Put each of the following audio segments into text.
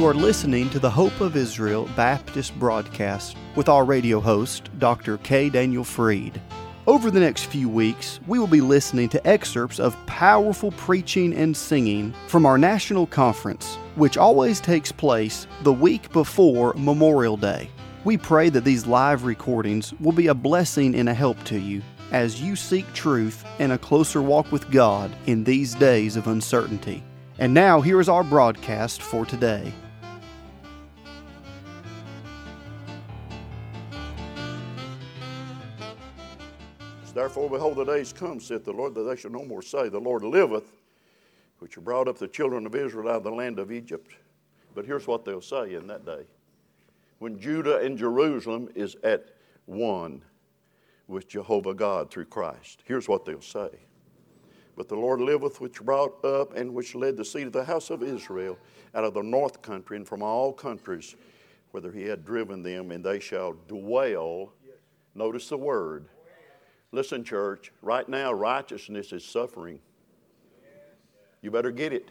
You are listening to the Hope of Israel Baptist broadcast with our radio host, Dr. K. Daniel Fried. Over the next few weeks, we will be listening to excerpts of powerful preaching and singing from our national conference, which always takes place the week before Memorial Day. We pray that these live recordings will be a blessing and a help to you as you seek truth and a closer walk with God in these days of uncertainty. And now, here is our broadcast for today. Therefore, behold, the days come, saith the Lord, that they shall no more say, The Lord liveth, which brought up the children of Israel out of the land of Egypt. But here's what they'll say in that day when Judah and Jerusalem is at one with Jehovah God through Christ. Here's what they'll say. But the Lord liveth, which brought up and which led the seed of the house of Israel out of the north country and from all countries, whither he had driven them, and they shall dwell. Notice the word. Listen, church, right now righteousness is suffering. You better get it.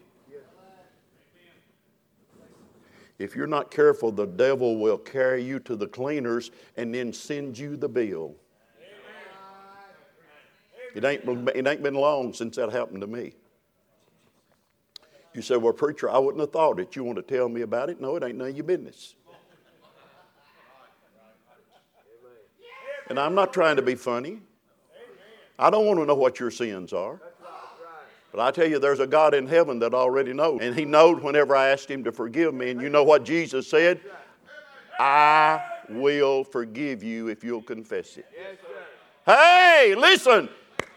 If you're not careful, the devil will carry you to the cleaners and then send you the bill. It ain't, it ain't been long since that happened to me. You say, Well, preacher, I wouldn't have thought it. You want to tell me about it? No, it ain't none of your business. And I'm not trying to be funny. I don't want to know what your sins are. But I tell you, there's a God in heaven that already knows. And He knows whenever I asked Him to forgive me. And you know what Jesus said? I will forgive you if you'll confess it. Hey, listen,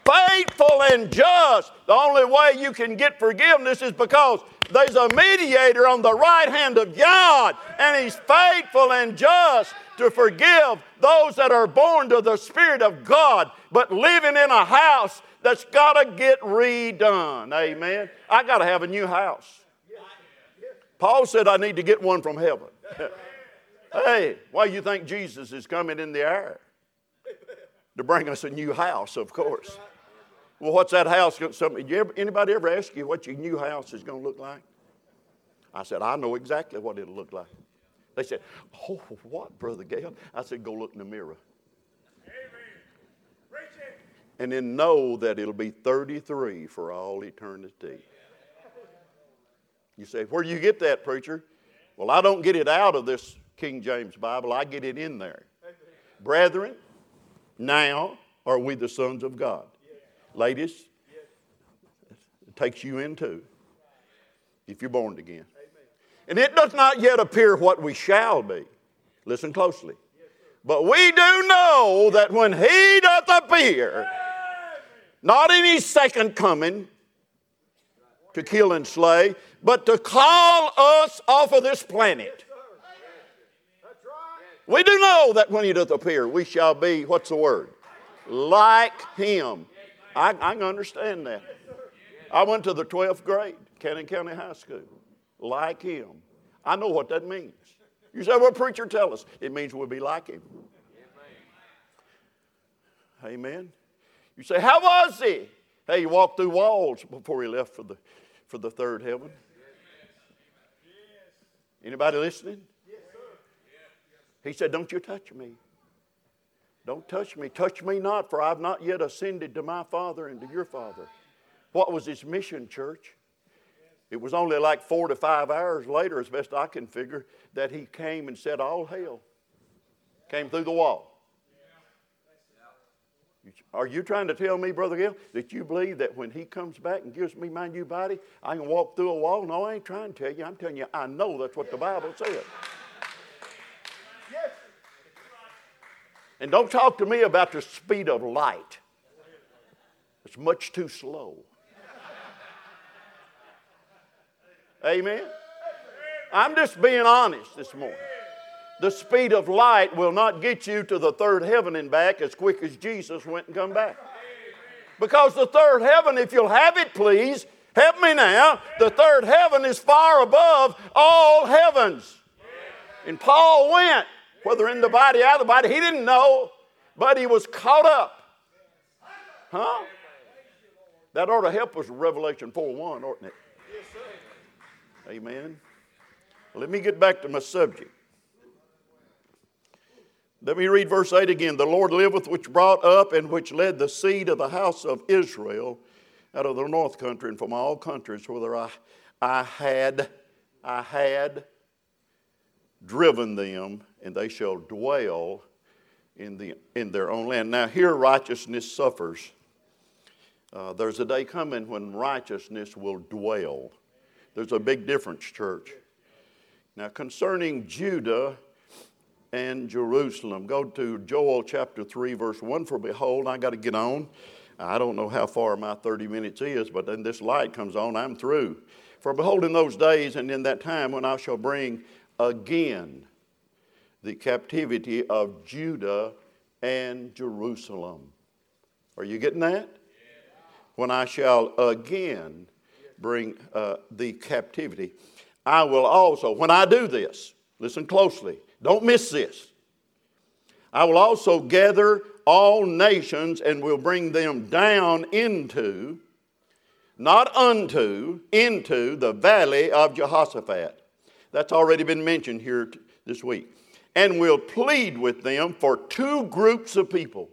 faithful and just. The only way you can get forgiveness is because there's a mediator on the right hand of God, and He's faithful and just to forgive those that are born to the Spirit of God, but living in a house that's got to get redone. Amen. I got to have a new house. Paul said I need to get one from heaven. hey, why do you think Jesus is coming in the air? To bring us a new house, of course. Well, what's that house? Something? Anybody ever ask you what your new house is going to look like? I said, I know exactly what it'll look like. They said, Oh, what, Brother Gale? I said, Go look in the mirror and then know that it'll be 33 for all eternity. You say, Where do you get that, preacher? Well, I don't get it out of this King James Bible, I get it in there. Brethren, now are we the sons of God. Ladies, it takes you into if you're born again. And it does not yet appear what we shall be. Listen closely. But we do know that when He doth appear, not in his second coming to kill and slay, but to call us off of this planet. We do know that when he doth appear, we shall be, what's the word? Like him. I, I understand that. I went to the 12th grade, Cannon County High School. Like him. I know what that means. You say, well, preacher, tell us. It means we'll be like him. Amen. You say, How was he? Hey, he walked through walls before he left for the, for the third heaven. Anybody listening? He said, Don't you touch me. Don't touch me. Touch me not, for I've not yet ascended to my Father and to your Father. What was his mission, church? It was only like four to five hours later, as best I can figure, that he came and said, All hail. Came through the wall. Are you trying to tell me, Brother Gil, that you believe that when he comes back and gives me my new body, I can walk through a wall? No, I ain't trying to tell you. I'm telling you, I know that's what the Bible says. And don't talk to me about the speed of light. It's much too slow. Amen? I'm just being honest this morning the speed of light will not get you to the third heaven and back as quick as Jesus went and come back. Because the third heaven, if you'll have it, please, help me now, the third heaven is far above all heavens. And Paul went, whether in the body, out of the body, he didn't know, but he was caught up. Huh? That ought to help us with Revelation 4 1, oughtn't it? Amen. Let me get back to my subject. Let me read verse 8 again. The Lord liveth, which brought up and which led the seed of the house of Israel out of the north country and from all countries whither I, I had, I had driven them, and they shall dwell in, the, in their own land. Now, here righteousness suffers. Uh, there's a day coming when righteousness will dwell. There's a big difference, church. Now, concerning Judah and Jerusalem, go to Joel chapter 3, verse 1. For behold, I got to get on. I don't know how far my 30 minutes is, but then this light comes on, I'm through. For behold, in those days and in that time when I shall bring again the captivity of Judah and Jerusalem. Are you getting that? When I shall again bring uh, the captivity. I will also, when I do this, listen closely, don't miss this. I will also gather all nations and will bring them down into, not unto, into the valley of Jehoshaphat. That's already been mentioned here t- this week. And will plead with them for two groups of people.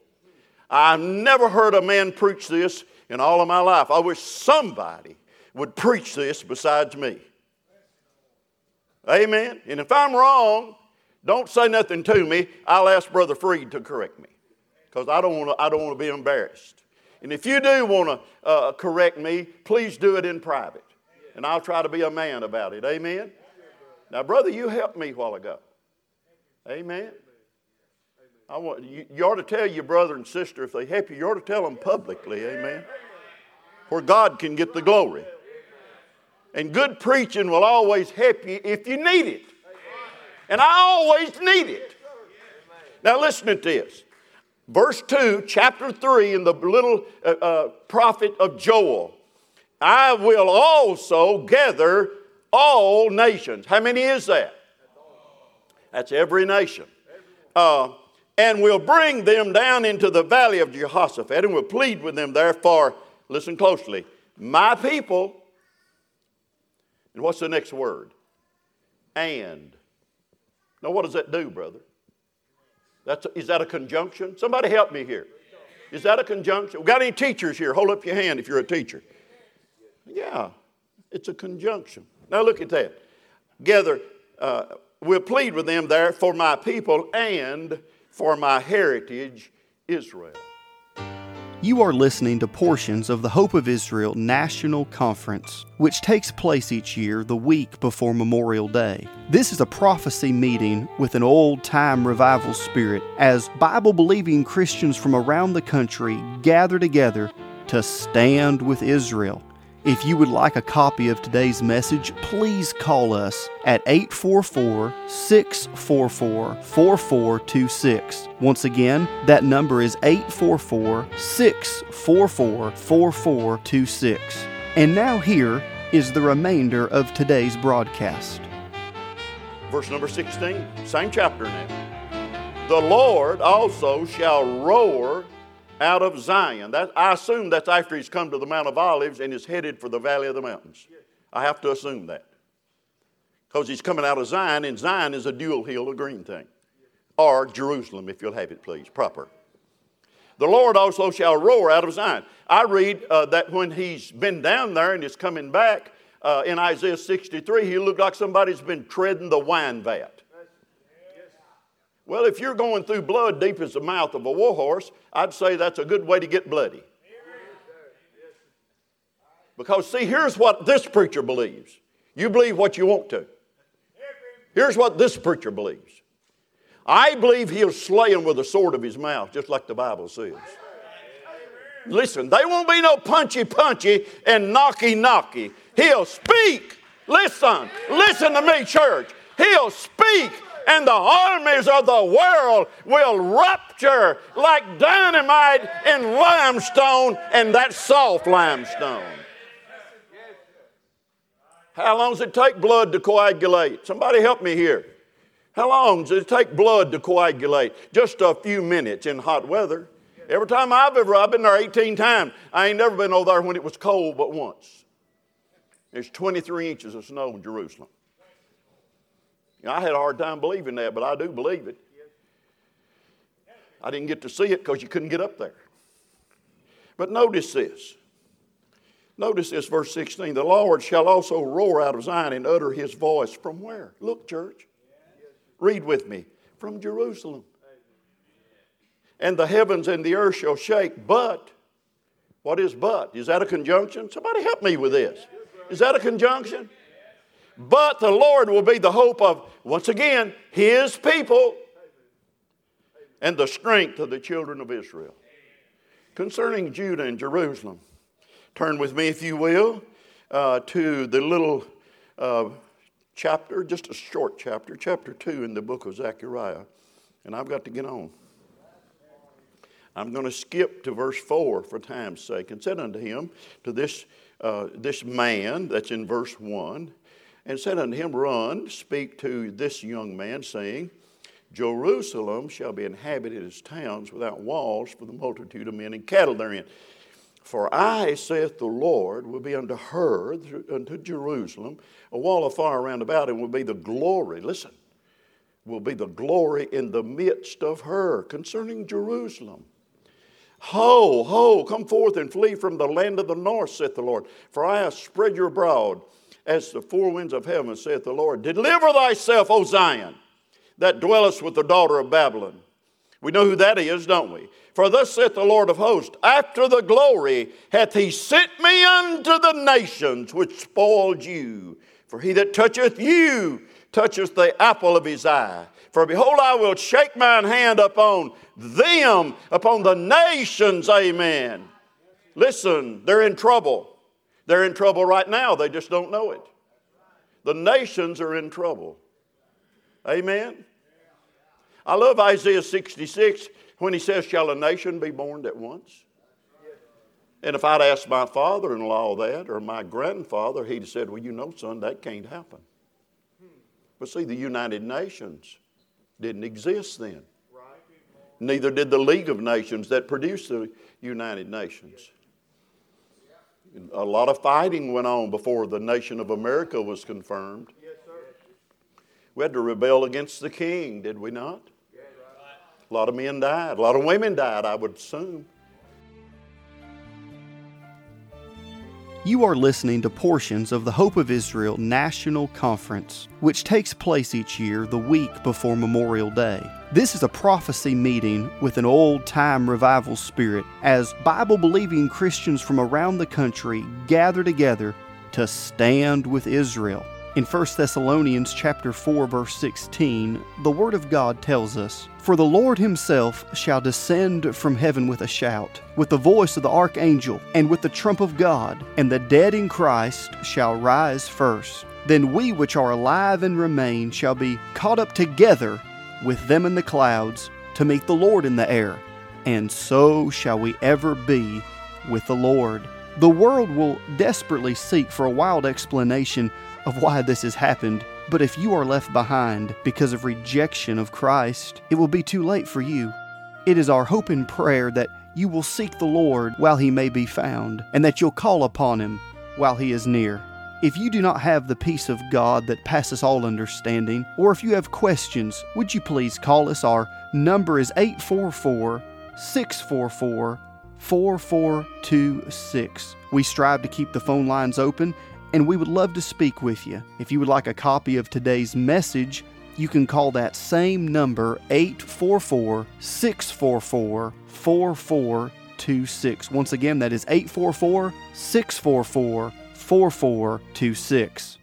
I've never heard a man preach this in all of my life. I wish somebody would preach this besides me. Amen. And if I'm wrong, don't say nothing to me. I'll ask Brother Fried to correct me because I don't want to. I don't want to be embarrassed. And if you do want to uh, correct me, please do it in private, and I'll try to be a man about it. Amen. Now, brother, you helped me a while ago. Amen. I want you, you ought to tell your brother and sister if they help you. You ought to tell them publicly. Amen. Where God can get the glory. And good preaching will always help you if you need it. And I always need it. Now, listen to this verse 2, chapter 3, in the little uh, uh, prophet of Joel. I will also gather all nations. How many is that? That's every nation. Uh, and will bring them down into the valley of Jehoshaphat and will plead with them therefore, listen closely, my people. And what's the next word? And. Now, what does that do, brother? That's a, is that a conjunction? Somebody help me here. Is that a conjunction? We got any teachers here? Hold up your hand if you're a teacher. Yeah, it's a conjunction. Now look at that. Gather, uh, we'll plead with them there for my people and for my heritage, Israel. You are listening to portions of the Hope of Israel National Conference, which takes place each year the week before Memorial Day. This is a prophecy meeting with an old time revival spirit as Bible believing Christians from around the country gather together to stand with Israel if you would like a copy of today's message, please call us at 844 644 4426. Once again, that number is 844 644 4426. And now, here is the remainder of today's broadcast. Verse number 16, same chapter now. The Lord also shall roar out of Zion. That, I assume that's after he's come to the Mount of Olives and is headed for the Valley of the Mountains. I have to assume that. Because he's coming out of Zion, and Zion is a dual hill, a green thing. Or Jerusalem, if you'll have it, please, proper. The Lord also shall roar out of Zion. I read uh, that when he's been down there and is coming back uh, in Isaiah 63, he looked like somebody's been treading the wine vat. Well, if you're going through blood deep as the mouth of a warhorse, I'd say that's a good way to get bloody. Because, see, here's what this preacher believes. You believe what you want to. Here's what this preacher believes. I believe he'll slay him with the sword of his mouth, just like the Bible says. Listen, they won't be no punchy punchy and knocky knocky. He'll speak. Listen, listen to me, church. He'll speak and the armies of the world will rupture like dynamite in limestone and that soft limestone. How long does it take blood to coagulate? Somebody help me here. How long does it take blood to coagulate? Just a few minutes in hot weather. Every time I've ever, I've been there 18 times. I ain't never been over there when it was cold but once. There's 23 inches of snow in Jerusalem. You know, I had a hard time believing that, but I do believe it. I didn't get to see it because you couldn't get up there. But notice this. Notice this, verse 16. The Lord shall also roar out of Zion and utter his voice from where? Look, church. Read with me. From Jerusalem. And the heavens and the earth shall shake, but, what is but? Is that a conjunction? Somebody help me with this. Is that a conjunction? But the Lord will be the hope of, once again, his people and the strength of the children of Israel. Concerning Judah and Jerusalem, turn with me, if you will, uh, to the little uh, chapter, just a short chapter, chapter 2 in the book of Zechariah. And I've got to get on. I'm going to skip to verse 4 for time's sake. And said unto him, to this, uh, this man that's in verse 1, and said unto him, Run, speak to this young man, saying, Jerusalem shall be inhabited as towns without walls for the multitude of men and cattle therein. For I, saith the Lord, will be unto her, unto Jerusalem, a wall of fire round about, and will be the glory, listen, will be the glory in the midst of her concerning Jerusalem. Ho, ho, come forth and flee from the land of the north, saith the Lord. For I have spread you abroad as the four winds of heaven, saith the Lord. Deliver thyself, O Zion that dwellest with the daughter of Babylon. We know who that is, don't we? For thus saith the Lord of hosts, after the glory hath he sent me unto the nations which spoiled you. For he that toucheth you toucheth the apple of his eye. For behold, I will shake mine hand upon them, upon the nations, amen. Listen, they're in trouble. They're in trouble right now, they just don't know it. The nations are in trouble. Amen. I love Isaiah 66 when he says, Shall a nation be born at once? And if I'd asked my father in law that or my grandfather, he'd have said, Well, you know, son, that can't happen. But see, the United Nations didn't exist then. Neither did the League of Nations that produced the United Nations. A lot of fighting went on before the nation of America was confirmed. Yes, We had to rebel against the king, did we not? A lot of men died. A lot of women died, I would assume. You are listening to portions of the Hope of Israel National Conference, which takes place each year the week before Memorial Day. This is a prophecy meeting with an old time revival spirit as Bible believing Christians from around the country gather together to stand with Israel. In 1 Thessalonians chapter 4 verse 16, the word of God tells us, "For the Lord himself shall descend from heaven with a shout, with the voice of the archangel, and with the trump of God, and the dead in Christ shall rise first. Then we which are alive and remain shall be caught up together with them in the clouds to meet the Lord in the air, and so shall we ever be with the Lord." The world will desperately seek for a wild explanation of why this has happened, but if you are left behind because of rejection of Christ, it will be too late for you. It is our hope and prayer that you will seek the Lord while he may be found, and that you'll call upon him while he is near. If you do not have the peace of God that passes all understanding, or if you have questions, would you please call us? Our number is 844 644 4426. We strive to keep the phone lines open and we would love to speak with you. If you would like a copy of today's message, you can call that same number 844 644 4426. Once again, that is 844 644 4426.